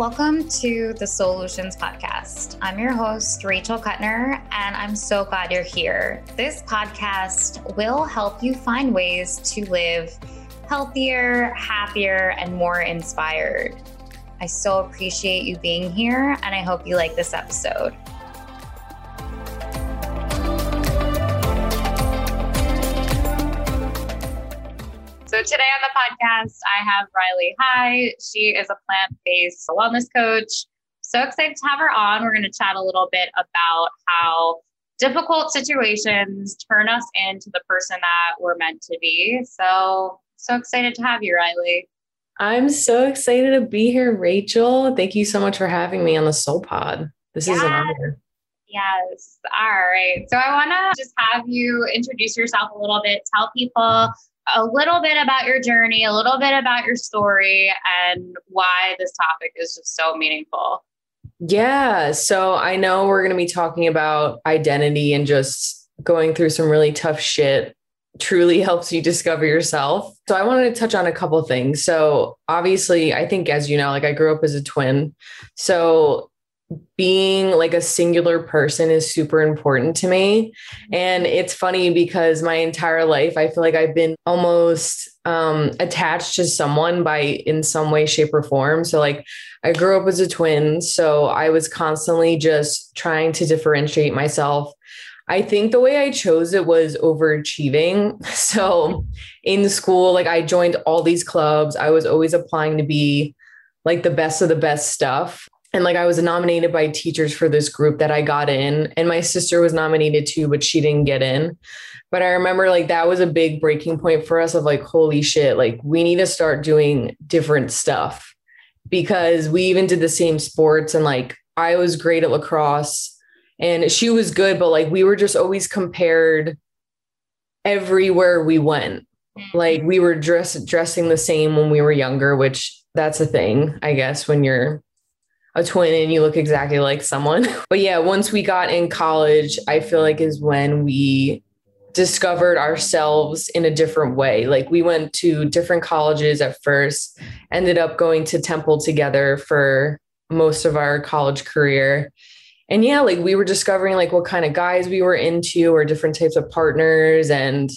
Welcome to the Solutions Podcast. I'm your host, Rachel Kuttner, and I'm so glad you're here. This podcast will help you find ways to live healthier, happier, and more inspired. I so appreciate you being here, and I hope you like this episode. Today on the podcast, I have Riley High. She is a plant-based wellness coach. So excited to have her on. We're going to chat a little bit about how difficult situations turn us into the person that we're meant to be. So so excited to have you, Riley. I'm so excited to be here, Rachel. Thank you so much for having me on the Soul Pod. This yes. is an honor. Yes. All right. So I want to just have you introduce yourself a little bit, tell people a little bit about your journey, a little bit about your story, and why this topic is just so meaningful. Yeah. So I know we're going to be talking about identity and just going through some really tough shit truly helps you discover yourself. So I wanted to touch on a couple things. So obviously, I think as you know, like I grew up as a twin. So being like a singular person is super important to me. And it's funny because my entire life, I feel like I've been almost um, attached to someone by in some way, shape, or form. So, like, I grew up as a twin. So I was constantly just trying to differentiate myself. I think the way I chose it was overachieving. So in school, like, I joined all these clubs, I was always applying to be like the best of the best stuff and like I was nominated by teachers for this group that I got in, and my sister was nominated too, but she didn't get in. But I remember like that was a big breaking point for us of like, holy shit, like we need to start doing different stuff because we even did the same sports and like I was great at lacrosse and she was good, but like we were just always compared everywhere we went. Mm-hmm. Like we were dress dressing the same when we were younger, which that's a thing, I guess, when you're a twin and you look exactly like someone. But yeah, once we got in college, I feel like is when we discovered ourselves in a different way. Like we went to different colleges at first, ended up going to Temple together for most of our college career. And yeah, like we were discovering like what kind of guys we were into or different types of partners and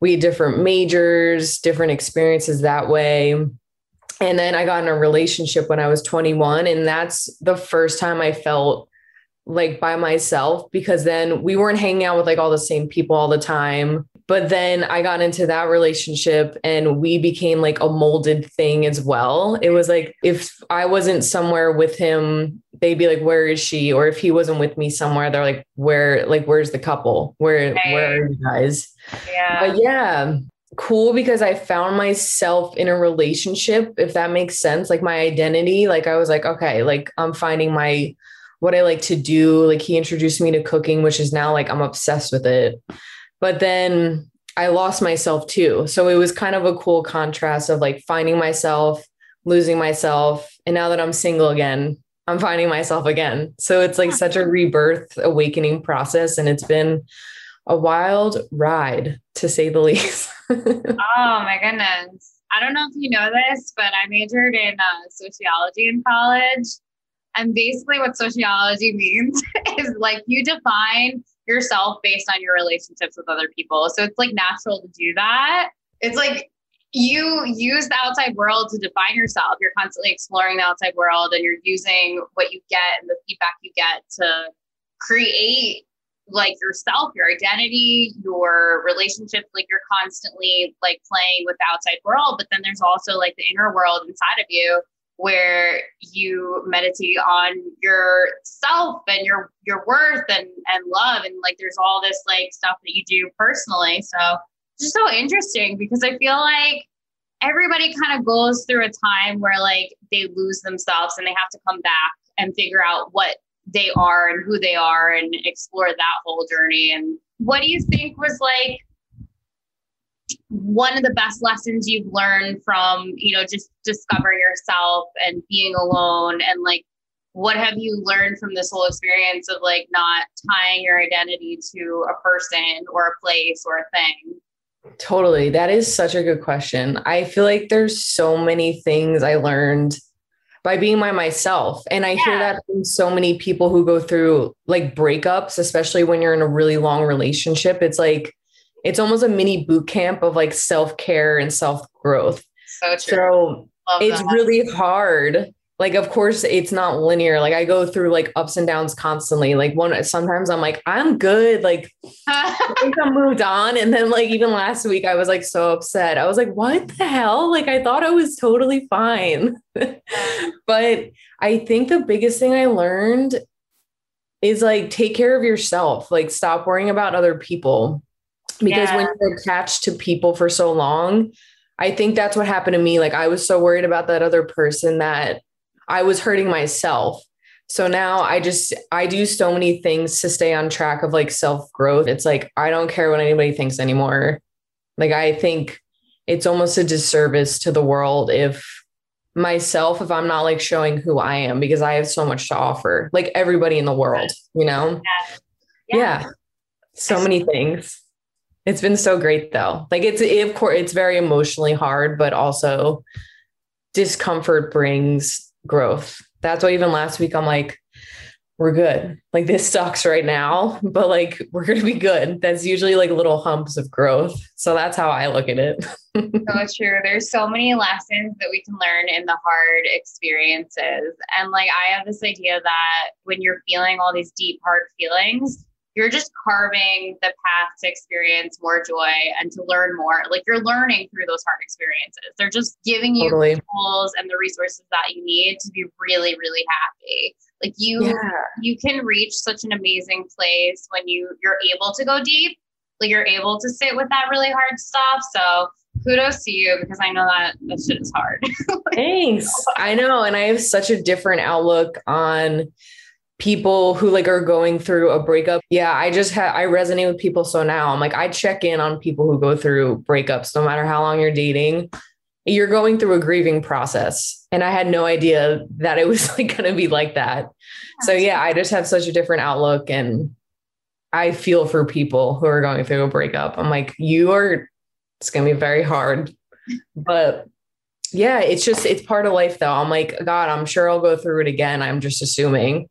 we had different majors, different experiences that way and then I got in a relationship when I was 21. And that's the first time I felt like by myself because then we weren't hanging out with like all the same people all the time. But then I got into that relationship and we became like a molded thing as well. It was like if I wasn't somewhere with him, they'd be like, Where is she? Or if he wasn't with me somewhere, they're like, Where, like, where's the couple? Where, where are you guys? Yeah. But yeah, cool because I found myself in a relationship, if that makes sense. Like my identity, like I was like, okay, like I'm finding my what I like to do. Like he introduced me to cooking, which is now like I'm obsessed with it. But then I lost myself too. So it was kind of a cool contrast of like finding myself, losing myself. And now that I'm single again, I'm finding myself again. So it's like such a rebirth, awakening process. And it's been a wild ride to say the least. oh my goodness. I don't know if you know this, but I majored in uh, sociology in college. And basically, what sociology means is like you define yourself based on your relationships with other people. So it's like natural to do that. It's like you use the outside world to define yourself. You're constantly exploring the outside world and you're using what you get and the feedback you get to create like yourself, your identity, your relationships, like you're constantly like playing with the outside world. But then there's also like the inner world inside of you where you meditate on yourself and your your worth and and love and like there's all this like stuff that you do personally so just so interesting because i feel like everybody kind of goes through a time where like they lose themselves and they have to come back and figure out what they are and who they are and explore that whole journey. And what do you think was like one of the best lessons you've learned from, you know, just discovering yourself and being alone and like what have you learned from this whole experience of like not tying your identity to a person or a place or a thing? Totally. That is such a good question. I feel like there's so many things I learned by being my myself. And I yeah. hear that from so many people who go through like breakups, especially when you're in a really long relationship. It's like it's almost a mini boot camp of like self-care and self-growth. So true. So it's that. really hard like of course it's not linear. Like i go through like ups and downs constantly. Like one sometimes i'm like i'm good. Like i think i moved on. And then like even last week i was like so upset. I was like what the hell? Like i thought i was totally fine. But i think the biggest thing i learned is like take care of yourself. Like stop worrying about other people. Because yeah. when you're attached to people for so long I think that's what happened to me. Like I was so worried about that other person that I was hurting myself. So now I just I do so many things to stay on track of like self-growth. It's like I don't care what anybody thinks anymore. Like I think it's almost a disservice to the world if myself if I'm not like showing who I am because I have so much to offer. Like everybody in the world, you know? Yeah. yeah. So many things. It's been so great though. Like it's it, of course it's very emotionally hard, but also discomfort brings growth. That's why even last week I'm like, we're good. Like this sucks right now, but like we're to be good. That's usually like little humps of growth. So that's how I look at it. so true. There's so many lessons that we can learn in the hard experiences. And like I have this idea that when you're feeling all these deep, hard feelings, you're just carving the path to experience more joy and to learn more. Like you're learning through those hard experiences. They're just giving you totally. the tools and the resources that you need to be really, really happy. Like you yeah. you can reach such an amazing place when you you're able to go deep. Like you're able to sit with that really hard stuff. So kudos to you because I know that that shit is hard. Thanks. I know. And I have such a different outlook on people who like are going through a breakup. Yeah, I just have I resonate with people so now. I'm like I check in on people who go through breakups no matter how long you're dating. You're going through a grieving process. And I had no idea that it was like going to be like that. So yeah, I just have such a different outlook and I feel for people who are going through a breakup. I'm like you are it's going to be very hard. But yeah, it's just it's part of life though. I'm like god, I'm sure I'll go through it again. I'm just assuming.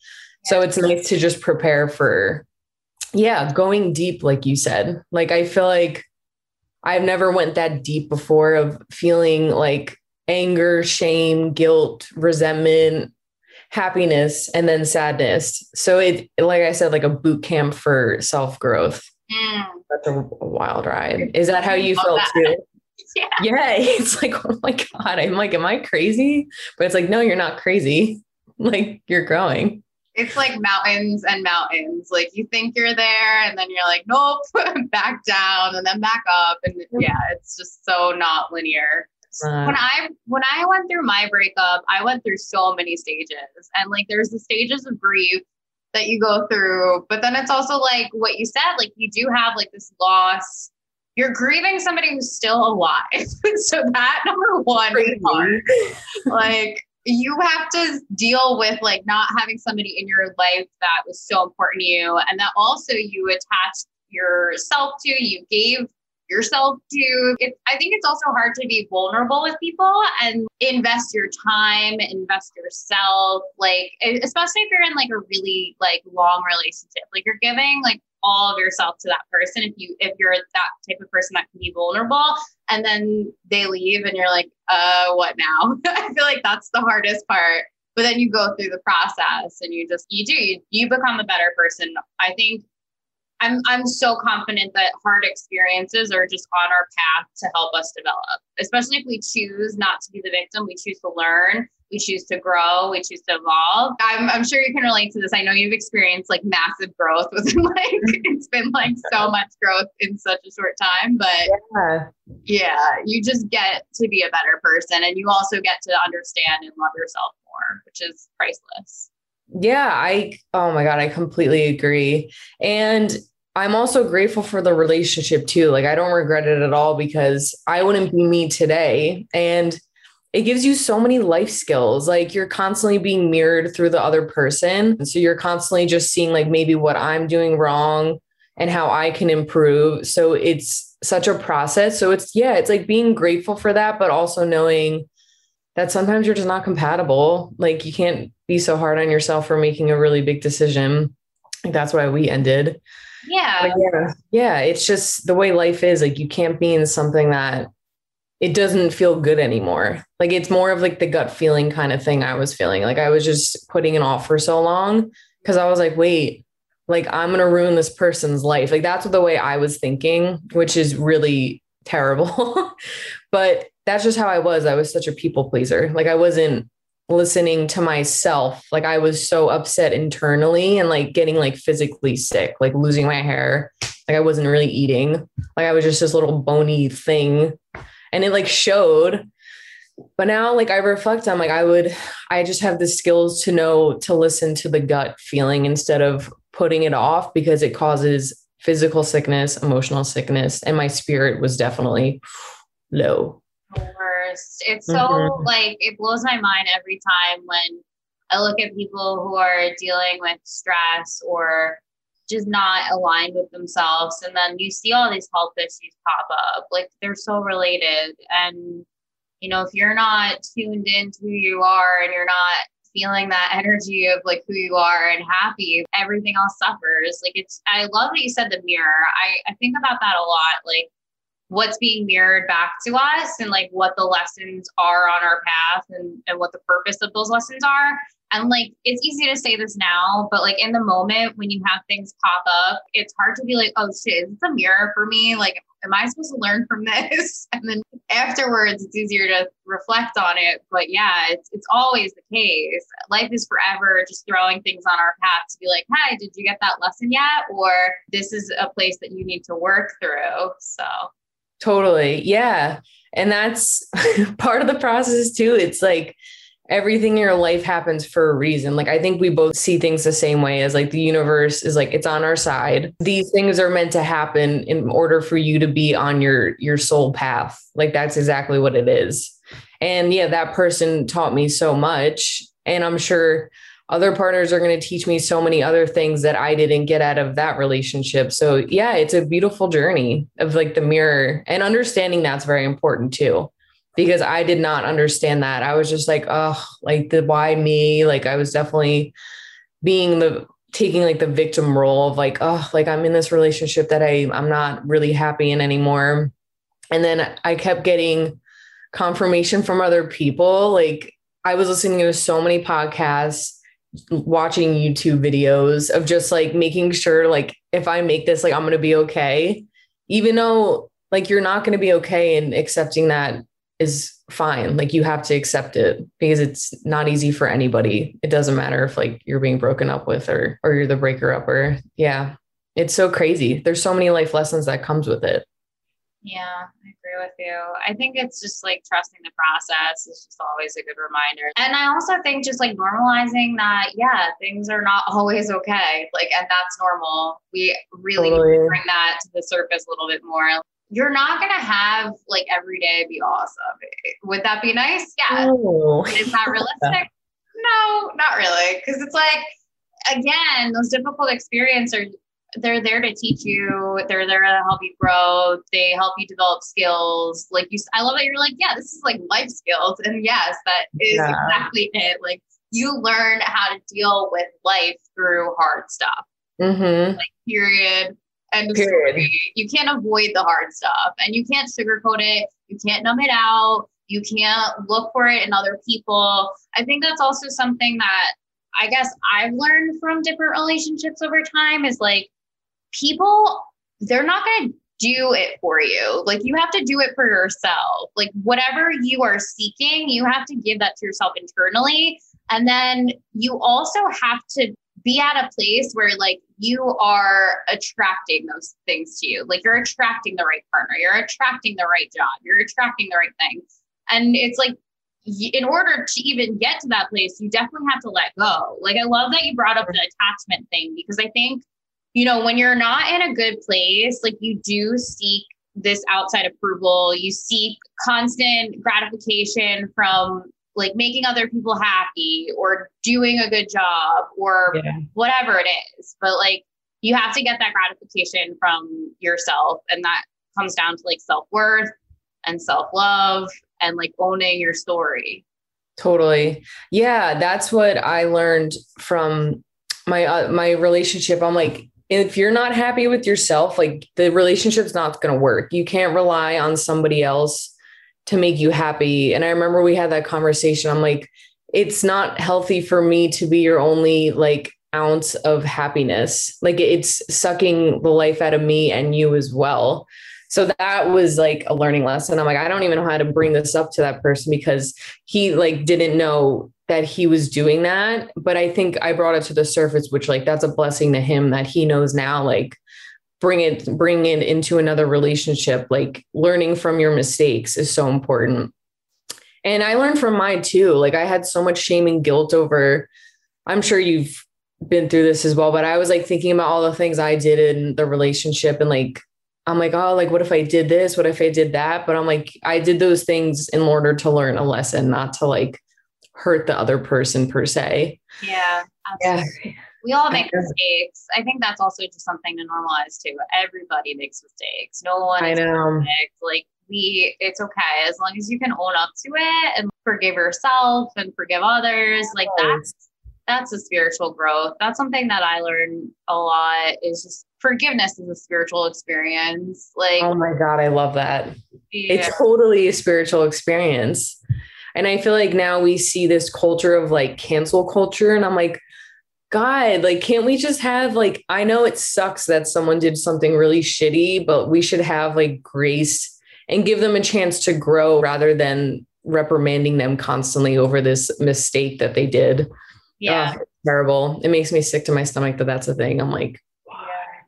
So it's nice to just prepare for, yeah, going deep, like you said. Like I feel like I've never went that deep before of feeling like anger, shame, guilt, resentment, happiness, and then sadness. So it, like I said, like a boot camp for self growth. Mm. That's a, a, wild ride. Is that how you felt that. too? Yeah. yeah. It's like, oh my God. I'm like, am I crazy? But it's like, no, you're not crazy. Like you're growing it's like mountains and mountains. Like you think you're there and then you're like, nope, back down and then back up. And yeah, it's just so not linear. When I when I went through my breakup, I went through so many stages. And like there's the stages of grief that you go through, but then it's also like what you said, like you do have like this loss. You're grieving somebody who's still alive. so that number one is hard. like you have to deal with like not having somebody in your life that was so important to you and that also you attached yourself to you gave yourself to. It, i think it's also hard to be vulnerable with people and invest your time invest yourself like especially if you're in like a really like long relationship like you're giving like all of yourself to that person if you if you're that type of person that can be vulnerable. And then they leave and you're like uh what now? I feel like that's the hardest part. But then you go through the process and you just you do you, you become a better person. I think I'm I'm so confident that hard experiences are just on our path to help us develop. Especially if we choose not to be the victim, we choose to learn, we choose to grow, we choose to evolve. I'm I'm sure you can relate to this. I know you've experienced like massive growth within like it's been like so much growth in such a short time, but yeah. yeah, you just get to be a better person and you also get to understand and love yourself more, which is priceless. Yeah, I oh my god, I completely agree. And I'm also grateful for the relationship too. Like I don't regret it at all because I wouldn't be me today and it gives you so many life skills. Like you're constantly being mirrored through the other person. So you're constantly just seeing like maybe what I'm doing wrong and how I can improve. So it's such a process. So it's yeah, it's like being grateful for that but also knowing that sometimes you're just not compatible. Like you can't be so hard on yourself for making a really big decision. Like That's why we ended. Yeah. yeah. Yeah. It's just the way life is. Like you can't be in something that it doesn't feel good anymore. Like it's more of like the gut feeling kind of thing I was feeling. Like I was just putting it off for so long because I was like, wait, like I'm going to ruin this person's life. Like that's the way I was thinking, which is really terrible. but that's just how I was. I was such a people pleaser. Like I wasn't listening to myself. Like I was so upset internally and like getting like physically sick, like losing my hair. Like I wasn't really eating. Like I was just this little bony thing. And it like showed. But now like I reflect on like I would I just have the skills to know to listen to the gut feeling instead of putting it off because it causes physical sickness, emotional sickness, and my spirit was definitely low worst. It's so mm-hmm. like it blows my mind every time when I look at people who are dealing with stress or just not aligned with themselves. And then you see all these health issues pop up. Like they're so related. And, you know, if you're not tuned into who you are and you're not feeling that energy of like who you are and happy, everything else suffers. Like it's, I love that you said the mirror. I, I think about that a lot. Like what's being mirrored back to us and like what the lessons are on our path and, and what the purpose of those lessons are. And like it's easy to say this now, but like in the moment when you have things pop up, it's hard to be like, oh shit, is this a mirror for me? Like, am I supposed to learn from this? And then afterwards it's easier to reflect on it. But yeah, it's it's always the case. Life is forever just throwing things on our path to be like, hi, did you get that lesson yet? Or this is a place that you need to work through. So Totally. Yeah. And that's part of the process too. It's like everything in your life happens for a reason. Like I think we both see things the same way as like the universe is like it's on our side. These things are meant to happen in order for you to be on your your soul path. Like that's exactly what it is. And yeah, that person taught me so much and I'm sure other partners are going to teach me so many other things that I didn't get out of that relationship. So, yeah, it's a beautiful journey of like the mirror and understanding that's very important too. Because I did not understand that. I was just like, oh, like the why me? Like I was definitely being the taking like the victim role of like, oh, like I'm in this relationship that I I'm not really happy in anymore. And then I kept getting confirmation from other people. Like I was listening to so many podcasts watching YouTube videos of just like making sure like if I make this like I'm going to be okay. Even though like you're not going to be okay and accepting that is fine. Like you have to accept it because it's not easy for anybody. It doesn't matter if like you're being broken up with or or you're the breaker up or yeah. It's so crazy. There's so many life lessons that comes with it. Yeah, I with you. I think it's just like trusting the process is just always a good reminder. And I also think just like normalizing that, yeah, things are not always okay. Like, and that's normal. We really totally. bring that to the surface a little bit more. You're not going to have like every day be awesome. Would that be nice? Yeah. Is that realistic? no, not really. Cause it's like, again, those difficult experiences they're there to teach you. They're there to help you grow. They help you develop skills. Like you, I love that you're like, yeah, this is like life skills. And yes, that is yeah. exactly it. Like you learn how to deal with life through hard stuff. Mm-hmm. Like period. And. You can't avoid the hard stuff, and you can't sugarcoat it. You can't numb it out. You can't look for it in other people. I think that's also something that I guess I've learned from different relationships over time is like people, they're not going to do it for you. Like you have to do it for yourself. Like whatever you are seeking, you have to give that to yourself internally. And then you also have to be at a place where like you are attracting those things to you. Like you're attracting the right partner, you're attracting the right job, you're attracting the right thing. And it's like in order to even get to that place, you definitely have to let go. Like I love that you brought up the attachment thing because I think you know, when you're not in a good place, like you do seek this outside approval, you seek constant gratification from like making other people happy or doing a good job or yeah. whatever it is. But like you have to get that gratification from yourself. And that comes down to like self worth and self love and like owning your story. Totally. Yeah, that's what I learned from my uh, my relationship. I'm like if you're not happy with yourself, like the relationship's not going to work. You can't rely on somebody else to make you happy. And I remember we had that conversation. I'm like it's not healthy for me to be your only like ounce of happiness. Like it's sucking the life out of me and you as well. So that was like a learning lesson. I'm like, I don't even know how to bring this up to that person because he like didn't know that he was doing that. But I think I brought it to the surface, which like that's a blessing to him that he knows now, like bring it, bring it into another relationship. Like learning from your mistakes is so important. And I learned from mine too. Like I had so much shame and guilt over, I'm sure you've been through this as well, but I was like thinking about all the things I did in the relationship and like I'm like, oh, like, what if I did this? What if I did that? But I'm like, I did those things in order to learn a lesson, not to like hurt the other person per se. Yeah. Absolutely. Yeah. We all make mistakes. I think that's also just something to normalize too. Everybody makes mistakes. No one I know. Perfect. Like we, it's okay as long as you can own up to it and forgive yourself and forgive others. Like that's that's a spiritual growth. That's something that I learned a lot. Is just forgiveness is a spiritual experience. Like, oh my God, I love that. Yeah. It's totally a spiritual experience. And I feel like now we see this culture of like cancel culture. And I'm like, God, like, can't we just have like, I know it sucks that someone did something really shitty, but we should have like grace and give them a chance to grow rather than reprimanding them constantly over this mistake that they did. Yeah. Oh, terrible. It makes me sick to my stomach that that's a thing. I'm like,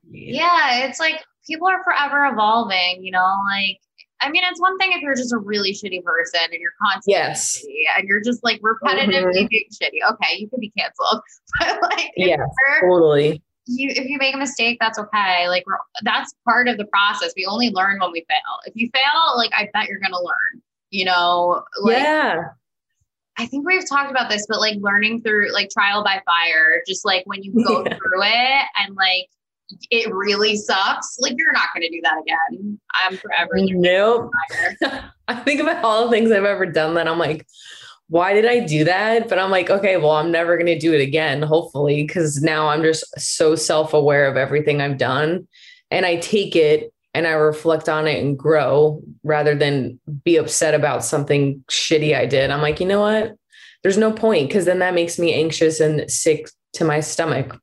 yeah, it's like people are forever evolving, you know, like I mean, it's one thing if you're just a really shitty person and you're constantly yes. shitty and you're just like repetitively mm-hmm. being shitty. Okay, you could be canceled. but like yeah, totally. You if you make a mistake, that's okay. Like that's part of the process. We only learn when we fail. If you fail, like I bet you're gonna learn. You know, like, yeah. I think we've talked about this, but like learning through like trial by fire, just like when you go yeah. through it and like it really sucks, like you're not going to do that again. I'm forever. Nope. I think about all the things I've ever done that I'm like, why did I do that? But I'm like, okay, well, I'm never going to do it again, hopefully, because now I'm just so self aware of everything I've done. And I take it and I reflect on it and grow rather than be upset about something shitty I did. I'm like, you know what? There's no point because then that makes me anxious and sick to my stomach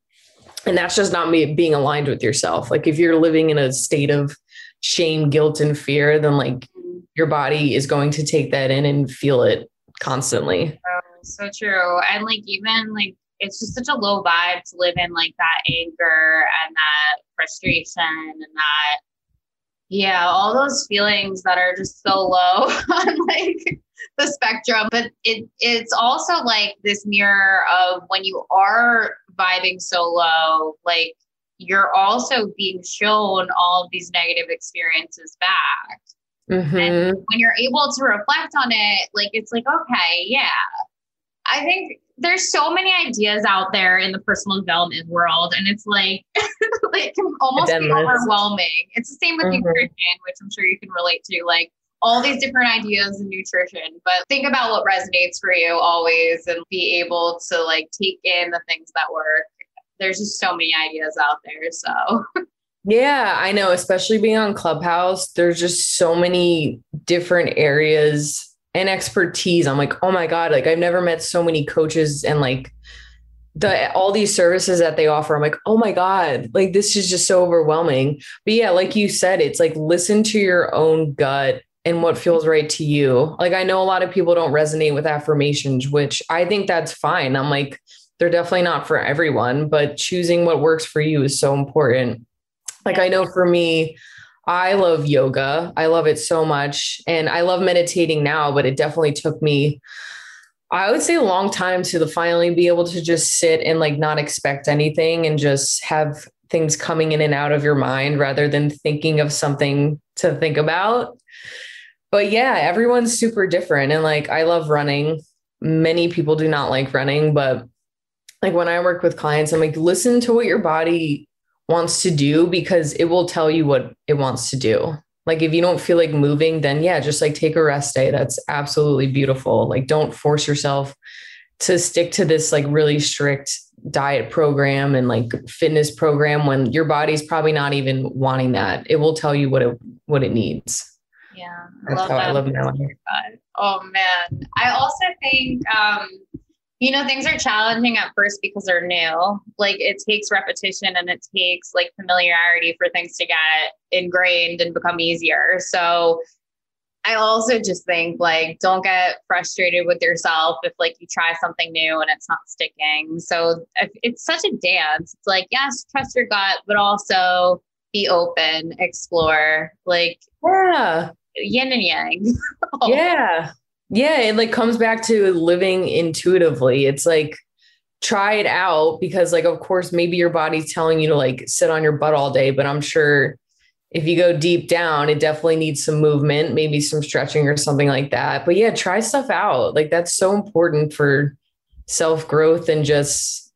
and that's just not me being aligned with yourself. Like if you're living in a state of shame guilt and fear then like your body is going to take that in and feel it constantly. Oh, so true. And like even like it's just such a low vibe to live in like that anger and that frustration and that yeah all those feelings that are just so low on like the spectrum. But it it's also like this mirror of when you are vibing so low, like you're also being shown all of these negative experiences back. Mm-hmm. And when you're able to reflect on it, like it's like, okay, yeah. I think there's so many ideas out there in the personal development world, and it's like it can almost be overwhelming. It's the same with mm-hmm. nutrition, which I'm sure you can relate to. Like all these different ideas in nutrition, but think about what resonates for you always and be able to like take in the things that work. There's just so many ideas out there. So, yeah, I know, especially being on Clubhouse, there's just so many different areas and expertise. I'm like, oh my God, like I've never met so many coaches and like the all these services that they offer i'm like oh my god like this is just so overwhelming but yeah like you said it's like listen to your own gut and what feels right to you. Like I know a lot of people don't resonate with affirmations, which I think that's fine. I'm like they're definitely not for everyone, but choosing what works for you is so important. Like I know for me, I love yoga. I love it so much and I love meditating now, but it definitely took me I would say a long time to finally be able to just sit and like not expect anything and just have things coming in and out of your mind rather than thinking of something to think about but yeah, everyone's super different. And like, I love running. Many people do not like running, but like when I work with clients, I'm like, listen to what your body wants to do because it will tell you what it wants to do. Like if you don't feel like moving, then yeah, just like take a rest day. That's absolutely beautiful. Like don't force yourself to stick to this like really strict diet program and like fitness program when your body's probably not even wanting that. It will tell you what it what it needs. Yeah. I love, that. I love it. Oh man. I also think um you know things are challenging at first because they're new like it takes repetition and it takes like familiarity for things to get ingrained and become easier so I also just think like don't get frustrated with yourself if like you try something new and it's not sticking. So it's such a dance. It's like yes, trust your gut, but also be open, explore. Like yeah, yin and yang. oh. Yeah, yeah. It like comes back to living intuitively. It's like try it out because like of course maybe your body's telling you to like sit on your butt all day, but I'm sure if you go deep down, it definitely needs some movement, maybe some stretching or something like that. But yeah, try stuff out. Like that's so important for self growth and just,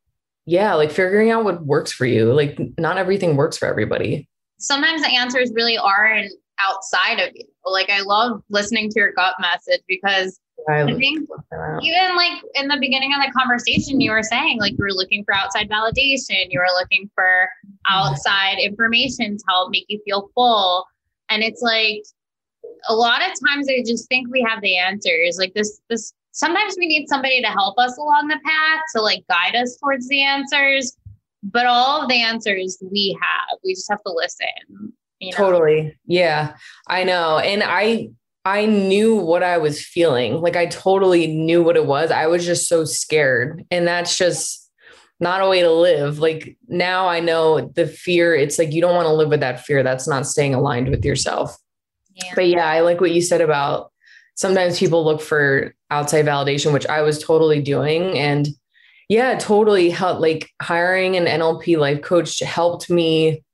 yeah, like figuring out what works for you. Like not everything works for everybody. Sometimes the answers really aren't outside of you. Like I love listening to your gut message because I, I think even like in the beginning of the conversation, you were saying like you were looking for outside validation, you were looking for outside information to help make you feel full. And it's like a lot of times I just think we have the answers. Like this, this sometimes we need somebody to help us along the path to like guide us towards the answers. But all of the answers we have, we just have to listen. You know? Totally. Yeah, I know. And I I knew what I was feeling. Like I totally knew what it was. I was just so scared. And that's just not a way to live. Like now I know the fear, it's like you don't want to live with that fear. That's not staying aligned with yourself. Yeah. But yeah, I like what you said about sometimes people look for outside validation, which I was totally doing. And yeah, totally helped like hiring an NLP life coach helped me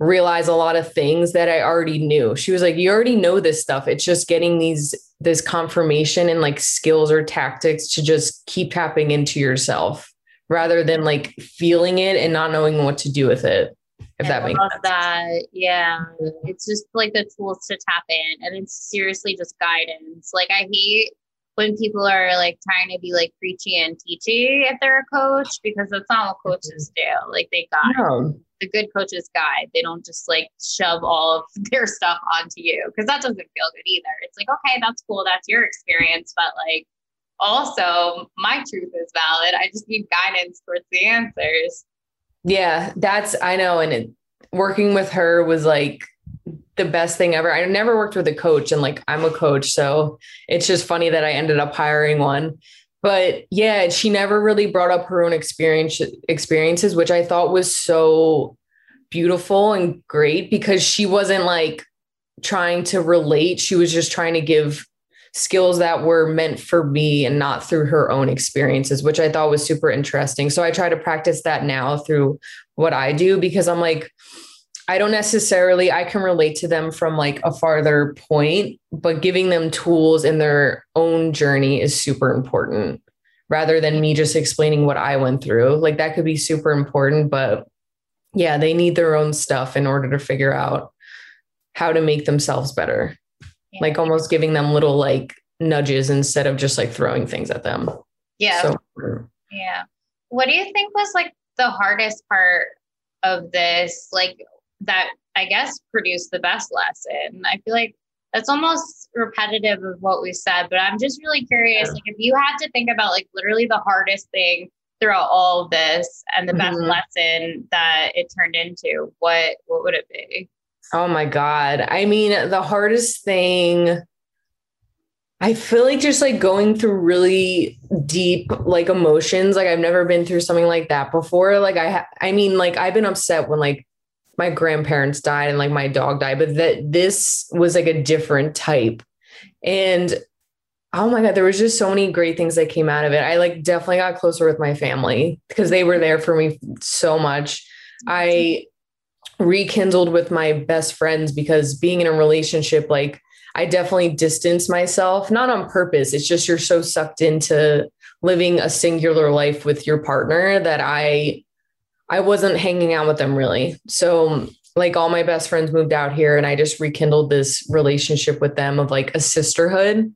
realize a lot of things that I already knew. She was like, You already know this stuff. It's just getting these, this confirmation and like skills or tactics to just keep tapping into yourself rather than like feeling it and not knowing what to do with it. If I that makes sense. that. Yeah. It's just like the tools to tap in and it's seriously just guidance. Like I hate when people are like trying to be like preachy and teachy if they're a coach because that's not what coaches do. Like they got no the good coaches guide. They don't just like shove all of their stuff onto you because that doesn't feel good either. It's like, okay, that's cool. That's your experience. But like, also, my truth is valid. I just need guidance towards the answers. Yeah, that's, I know. And it, working with her was like, the best thing ever. I never worked with a coach and like I'm a coach. So it's just funny that I ended up hiring one but yeah, she never really brought up her own experience experiences, which I thought was so beautiful and great because she wasn't like trying to relate. She was just trying to give skills that were meant for me and not through her own experiences, which I thought was super interesting. So I try to practice that now through what I do because I'm like, I don't necessarily, I can relate to them from like a farther point, but giving them tools in their own journey is super important rather than me just explaining what I went through. Like that could be super important, but yeah, they need their own stuff in order to figure out how to make themselves better. Yeah. Like almost giving them little like nudges instead of just like throwing things at them. Yeah. So, yeah. What do you think was like the hardest part of this? Like that I guess produced the best lesson. I feel like that's almost repetitive of what we said, but I'm just really curious. Like, if you had to think about like literally the hardest thing throughout all of this and the mm-hmm. best lesson that it turned into, what what would it be? Oh my god! I mean, the hardest thing. I feel like just like going through really deep like emotions. Like I've never been through something like that before. Like I, ha- I mean, like I've been upset when like my grandparents died and like my dog died, but that this was like a different type. And oh my God, there was just so many great things that came out of it. I like definitely got closer with my family because they were there for me so much. I rekindled with my best friends because being in a relationship, like I definitely distanced myself, not on purpose. It's just you're so sucked into living a singular life with your partner that I I wasn't hanging out with them really. So like all my best friends moved out here and I just rekindled this relationship with them of like a sisterhood.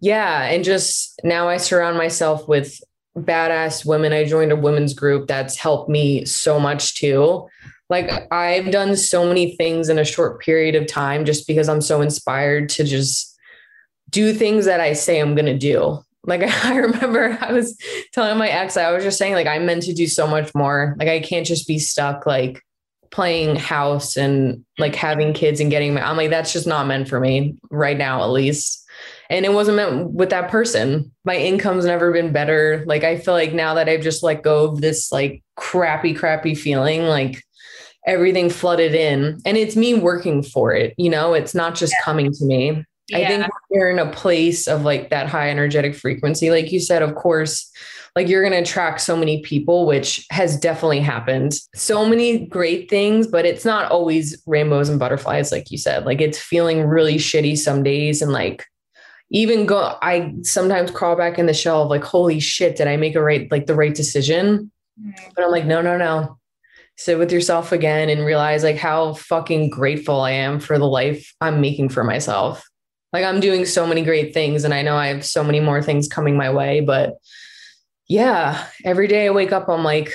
Yeah. And just now I surround myself with badass women. I joined a women's group that's helped me so much too. Like I've done so many things in a short period of time just because I'm so inspired to just do things that I say I'm going to do. Like I remember I was telling my ex, I was just saying like I'm meant to do so much more. Like I can't just be stuck like playing house and like having kids and getting my I'm like that's just not meant for me right now at least. And it wasn't meant with that person. My income's never been better. Like I feel like now that I've just let go of this like crappy crappy feeling like everything flooded in and it's me working for it, you know, it's not just yeah. coming to me. Yeah. I think you're in a place of like that high energetic frequency like you said of course like you're going to attract so many people, which has definitely happened. So many great things, but it's not always rainbows and butterflies, like you said. Like it's feeling really shitty some days. And like, even go, I sometimes crawl back in the shell of like, holy shit, did I make a right, like the right decision? Mm-hmm. But I'm like, no, no, no. Sit with yourself again and realize like how fucking grateful I am for the life I'm making for myself. Like I'm doing so many great things and I know I have so many more things coming my way, but yeah, every day I wake up, I'm like,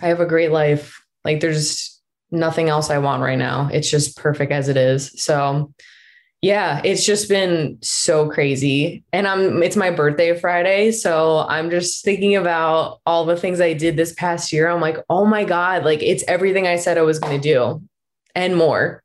I have a great life. Like there's nothing else I want right now. It's just perfect as it is. So yeah, it's just been so crazy. And I'm it's my birthday Friday. So I'm just thinking about all the things I did this past year. I'm like, oh my God, like it's everything I said I was gonna do and more.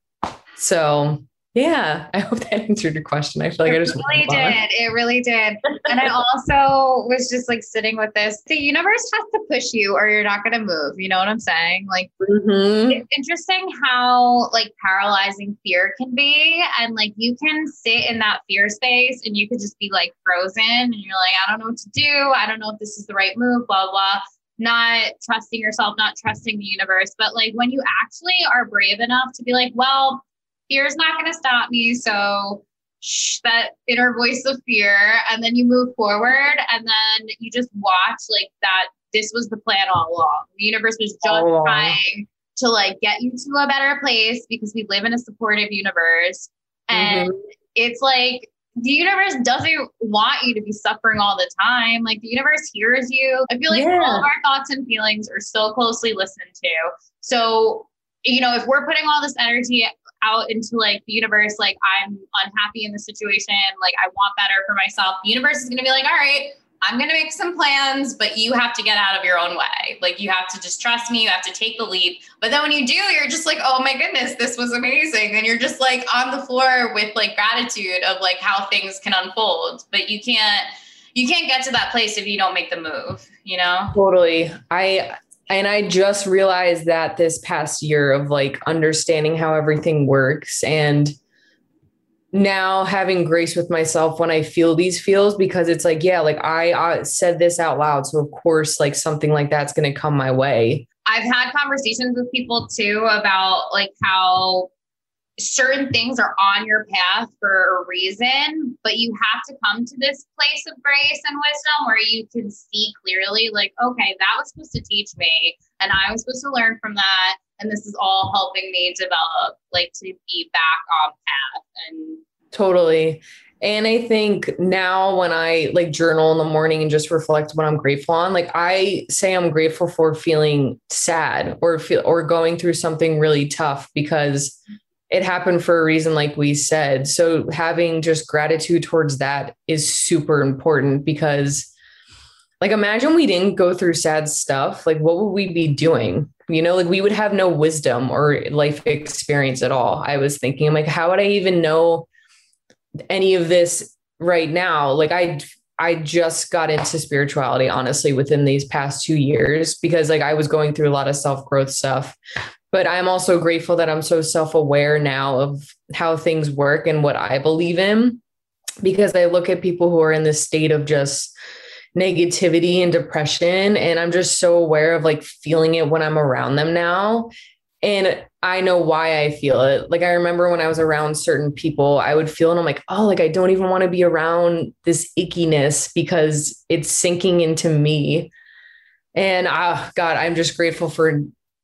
So yeah, I hope that answered your question. I feel like it I just really did. It really did. And I also was just like sitting with this. The universe has to push you, or you're not going to move. You know what I'm saying? Like, mm-hmm. it's interesting how like paralyzing fear can be, and like you can sit in that fear space, and you could just be like frozen, and you're like, I don't know what to do. I don't know if this is the right move. Blah blah not trusting yourself, not trusting the universe. But like when you actually are brave enough to be like, well, fear's not going to stop me. So shh, that inner voice of fear. And then you move forward and then you just watch like that. This was the plan all along. The universe was just oh. trying to like get you to a better place because we live in a supportive universe. And mm-hmm. it's like the universe doesn't want you to be suffering all the time. Like the universe hears you. I feel like yeah. all of our thoughts and feelings are so closely listened to. So, you know, if we're putting all this energy out into like the universe, like I'm unhappy in the situation, like I want better for myself, the universe is gonna be like, all right, I'm gonna make some plans, but you have to get out of your own way. Like you have to just trust me, you have to take the leap. But then when you do, you're just like, oh my goodness, this was amazing. And you're just like on the floor with like gratitude of like how things can unfold. But you can't you can't get to that place if you don't make the move, you know? Totally. I and I just realized that this past year of like understanding how everything works and now having grace with myself when I feel these feels because it's like, yeah, like I, I said this out loud. So, of course, like something like that's going to come my way. I've had conversations with people too about like how certain things are on your path for a reason, but you have to come to this place of grace and wisdom where you can see clearly, like, okay, that was supposed to teach me, and I was supposed to learn from that. And this is all helping me develop, like, to be back on path. And totally. And I think now when I like journal in the morning and just reflect what I'm grateful on, like I say I'm grateful for feeling sad or feel or going through something really tough because it happened for a reason, like we said. So having just gratitude towards that is super important because, like, imagine we didn't go through sad stuff. Like, what would we be doing? You know, like we would have no wisdom or life experience at all. I was thinking, like, how would I even know any of this right now? Like, I I just got into spirituality honestly within these past 2 years because like I was going through a lot of self-growth stuff but I'm also grateful that I'm so self aware now of how things work and what I believe in because I look at people who are in this state of just negativity and depression and I'm just so aware of like feeling it when I'm around them now and I know why I feel it. Like I remember when I was around certain people, I would feel and I'm like, "Oh, like I don't even want to be around this ickiness because it's sinking into me." And ah, God, I'm just grateful for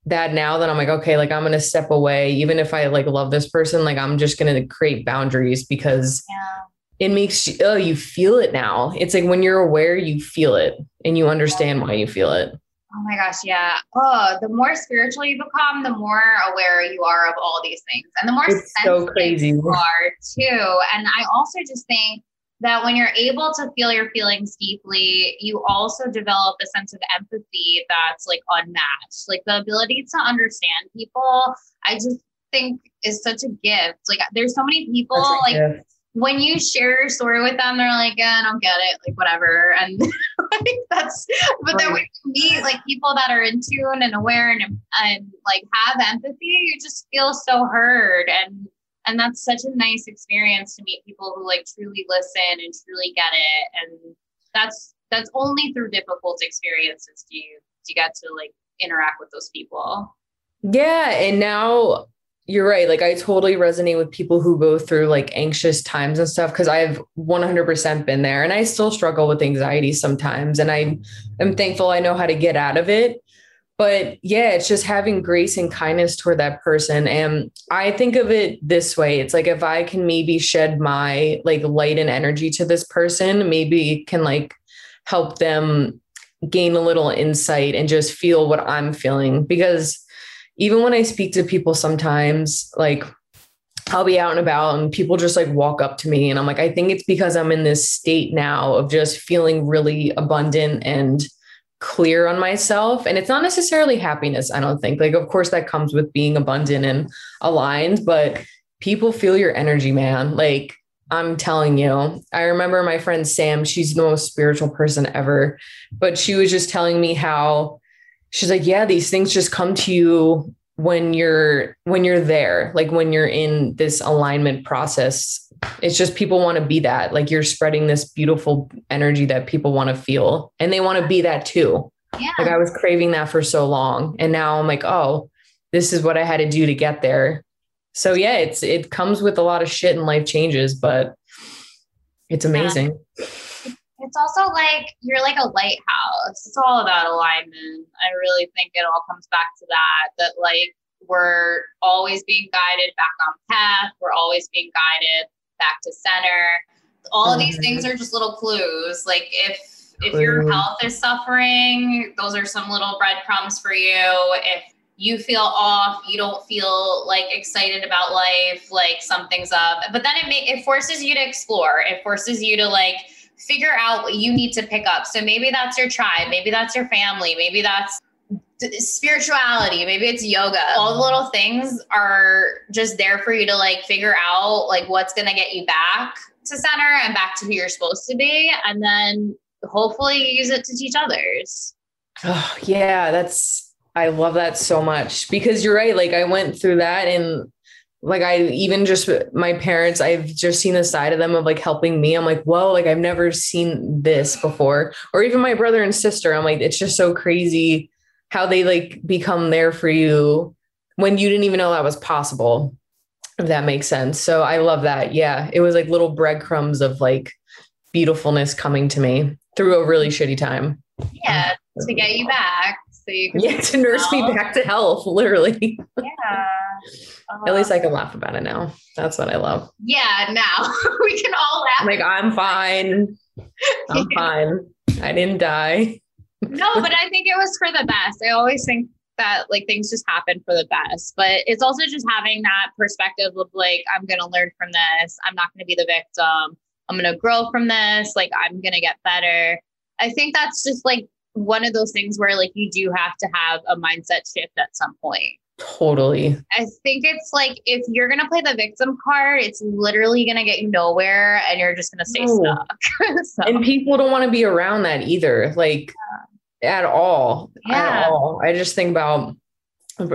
that now that I'm like, okay, like I'm gonna step away, even if I like love this person, like I'm just gonna create boundaries because Yeah. it makes you oh, you feel it now. It's like when you're aware, you feel it and you understand why you feel it. Oh my gosh, yeah. Oh, the more spiritual you become, the more aware you are of all these things, and the more It's so crazy. you are too. And I also just think that when you're able to feel your feelings deeply, you also develop a sense of empathy that's like unmatched. Like the ability to understand people, I just think is such a gift. Like there's so many people like gift. when you share your story with them, they're like, yeah, I don't get it, like whatever. And like that's but then when you meet like people that are in tune and aware and and like have empathy, you just feel so heard. And and that's such a nice experience to meet people who like truly listen and truly get it. And that's that's only through difficult experiences do you do you get to like interact with those people. Yeah. And now you're right. Like I totally resonate with people who go through like anxious times and stuff because I've 100% been there and I still struggle with anxiety sometimes. And I am thankful I know how to get out of it. But yeah, it's just having grace and kindness toward that person. And I think of it this way it's like if I can maybe shed my like light and energy to this person, maybe can like help them gain a little insight and just feel what I'm feeling. Because even when I speak to people sometimes, like I'll be out and about and people just like walk up to me and I'm like, I think it's because I'm in this state now of just feeling really abundant and clear on myself. And it's not necessarily happiness, I don't think. Like, of course, that comes with being abundant and aligned, but people feel your energy, man. Like, I'm telling you, I remember my friend Sam, she's the most spiritual person ever, but she was just telling me how she's like, yeah, these things just come to you when you're when you're there, like when you're in this alignment process. It's just people want to be that. Like you're spreading this beautiful energy that people want to feel and they want to be that too. Yeah. Like I was craving that for so long and now I'm like, "Oh, this is what I had to do to get there." So yeah, it's it comes with a lot of shit and life changes, but it's amazing. It's also like you're like a lighthouse. It's all about alignment. I really think it all comes back to that, that like we're always being guided back on path. We're always being guided back to center. All of these Mhm. things are just little clues. Like if if your health is suffering, those are some little breadcrumbs for you. If you feel off, you don't feel like excited about life, like something's up. But then it may, it forces you to explore. It forces you to like figure out what you need to pick up. So maybe that's your tribe, maybe that's your family, maybe that's spirituality, maybe it's yoga. All the little things are just there for you to like figure out like what's going to get you back to center and back to who you're supposed to be and then hopefully you use it to teach others. Oh, yeah, that's I love that so much because you're right. Like I went through that and like I even just my parents, I've just seen the side of them of like helping me. I'm like, whoa, like I've never seen this before. Or even my brother and sister. I'm like, it's just so crazy how they like become there for you when you didn't even know that was possible. If that makes sense. So I love that. Yeah. It was like little breadcrumbs of like beautifulness coming to me through a really shitty time. Yeah, to get you back so you can Yeah, to nurse me back to health, literally. Yeah. At least Uh, I can laugh about it now. That's what I love. yeah, now we can all laugh. Like, I'm fine. I'm fine. I didn't die. No, but I think it was for the best. I always think that like things just happen for the best, but it's also just having that perspective of like, I'm going to learn from this. I'm not going to be the victim. I'm going to grow from this. Like, I'm going to get better. I think that's just like one of those things where like you do have to have a mindset shift at some point. Totally. I think it's like if you're gonna play the victim card, it's literally gonna get you nowhere, and you're just gonna stay No. stuck. so, And people don't want to be around that either. Like at all. Yeah. At all. I just think about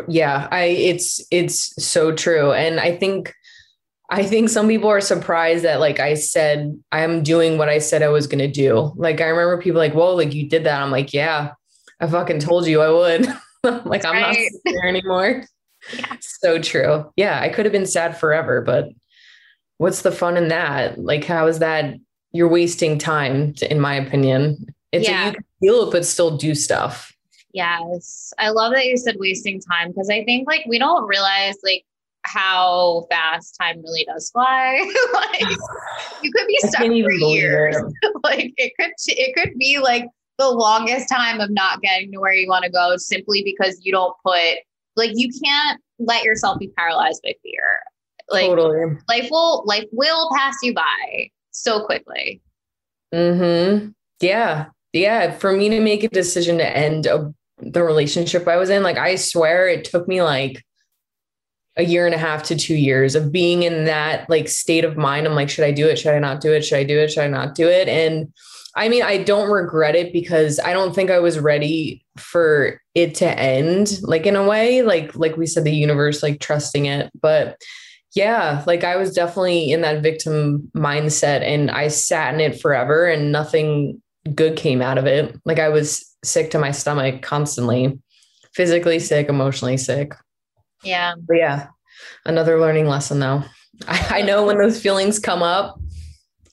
yeah, I it's it's so true. And I think I think some people are surprised that like I said I'm doing what I said I was gonna do. Like I remember people like, whoa, like you did that. I'm like, yeah, I fucking told you I would. like I'm not Right. there anymore. Yeah. So true. Yeah, I could have been sad forever, but what's the fun in that? Like, how is that? You're wasting time, in my opinion. It's Yeah. you can feel it, but still do stuff. Yes. I love that you said wasting time because I think like we don't realize like how fast time really does fly. like you could be stuck for years. like it could it could be like the longest time of not getting to where you want to go simply because you don't put like you can't let yourself be paralyzed by fear. Like totally. life will life will pass you by so quickly. Mm-hmm. Yeah. Yeah. For me to make a decision to end a, the relationship I was in, like I swear it took me like a year and a half to two years of being in that like state of mind. I'm like, should I do it? Should I not do it? Should I do it? Should I not do it? And I mean, I don't regret it because I don't think I was ready for it to end, like in a way, like like we said, the universe, like trusting it. But yeah, like I was definitely in that victim mindset and I sat in it forever and nothing good came out of it. Like I was sick to my stomach constantly, physically sick, emotionally sick. Yeah. But yeah, another learning lesson though. I, I know when those feelings come up,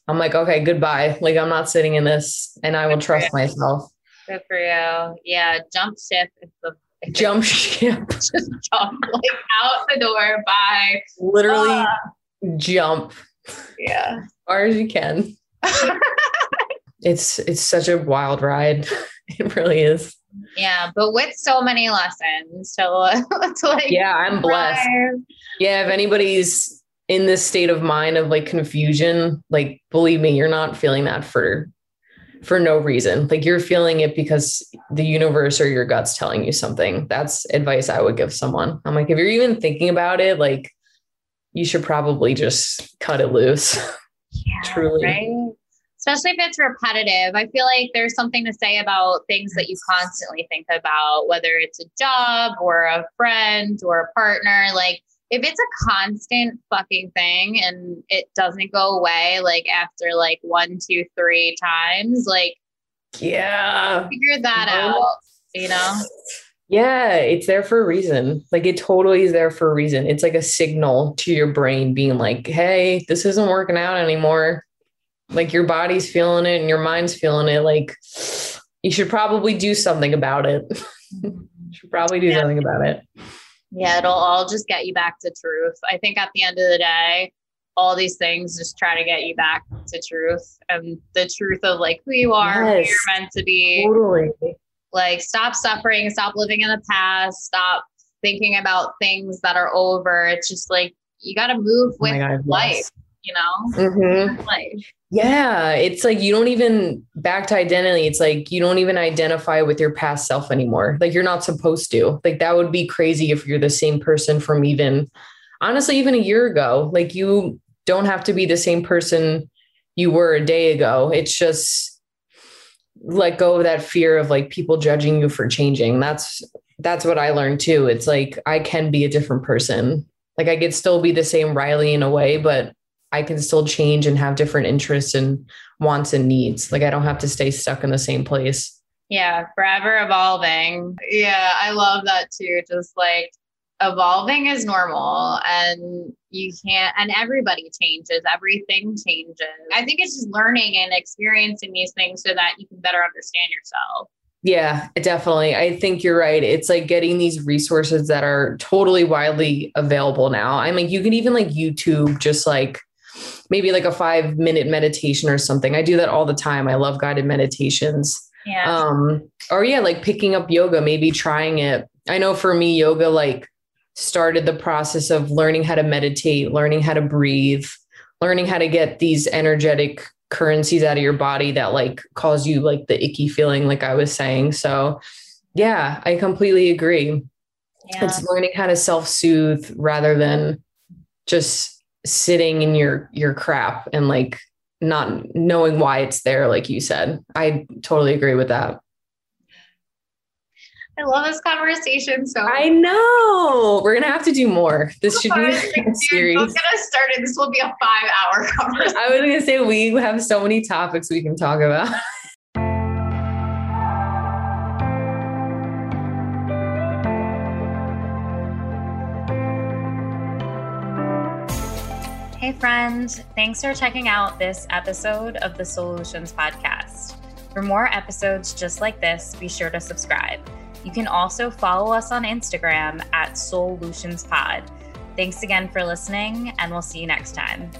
I'm like, okay, goodbye. Like I'm not sitting in this and I will trust myself. Good for you. Yeah. Jump ship is the jump ship. Just jump like out the door. Bye. Literally uh, jump. Yeah. As far as you can. it's it's such a wild ride. It really is. Yeah, but with so many lessons So it's like Yeah, I'm blessed. Yeah, if anybody's in this state of mind of like confusion, like believe me, you're not feeling that for for no reason. Like you're feeling it because the universe or your gut's telling you something. That's advice I would give someone. I'm like, if you're even thinking about it, like you should probably just cut it loose. Yeah, Truly. Right? Especially if it's repetitive. I feel like there's something to say about things that you constantly think about, whether it's a job or a friend or a partner. Like if it's a constant fucking thing and it doesn't go away like after like one, two, three times, like yeah, figure that out, you know? Yeah, it's there for a reason. Like it totally is there for a reason. It's like a signal to your brain being like, hey, this isn't working out anymore. Like your body's feeling it and your mind's feeling it. Like you should probably do something about it. you should probably do yeah. something about it. Yeah, it'll all just get you back to truth. I think at the end of the day, all these things just try to get you back to truth and the truth of like who you are, yes, who you're meant to be. Totally. Like stop suffering, stop living in the past, stop thinking about things that are over. It's just like you got to move oh with oh God, life, yes. you know? Mm-hmm. Life. Yeah, it's like you don't even back to identity. It's like you don't even identify with your past self anymore. Like you're not supposed to. Like that would be crazy if you're the same person from even honestly even a year ago. Like you don't have to be the same person you were a day ago. It's just let go of that fear of like people judging you for changing. That's that's what I learned too. It's like I can be a different person. Like I could still be the same Riley in a way, but I can still change and have different interests and wants and needs. Like I don't have to stay stuck in the same place. Yeah, forever evolving. Yeah, I love that too. Just like evolving is normal and you can't and everybody changes everything changes i think it's just learning and experiencing these things so that you can better understand yourself yeah definitely i think you're right it's like getting these resources that are totally widely available now i mean you can even like youtube just like maybe like a five minute meditation or something. I do that all the time. I love guided meditations. Yeah. Um, or yeah, like picking up yoga, maybe trying it. I know for me, yoga like started the process of learning how to meditate, learning how to breathe, learning how to get these energetic currencies out of your body that like cause you like the icky feeling, like I was saying. So yeah, I completely agree. Yeah. It's learning how to self-soothe rather than just sitting in your your crap and like not knowing why it's there like you said. I totally agree with that. I love this conversation so i know. We're gonna have to do more. This should be a series don't get us started. This will be a five hour conversation i was gonna say we have so many topics we can talk about Hey, friends. Thanks for checking out this episode of the Solutions Podcast. For more episodes just like this, be sure to subscribe. You can also follow us on Instagram at SoulLutionspod. Thanks again for listening, and we'll see you next time.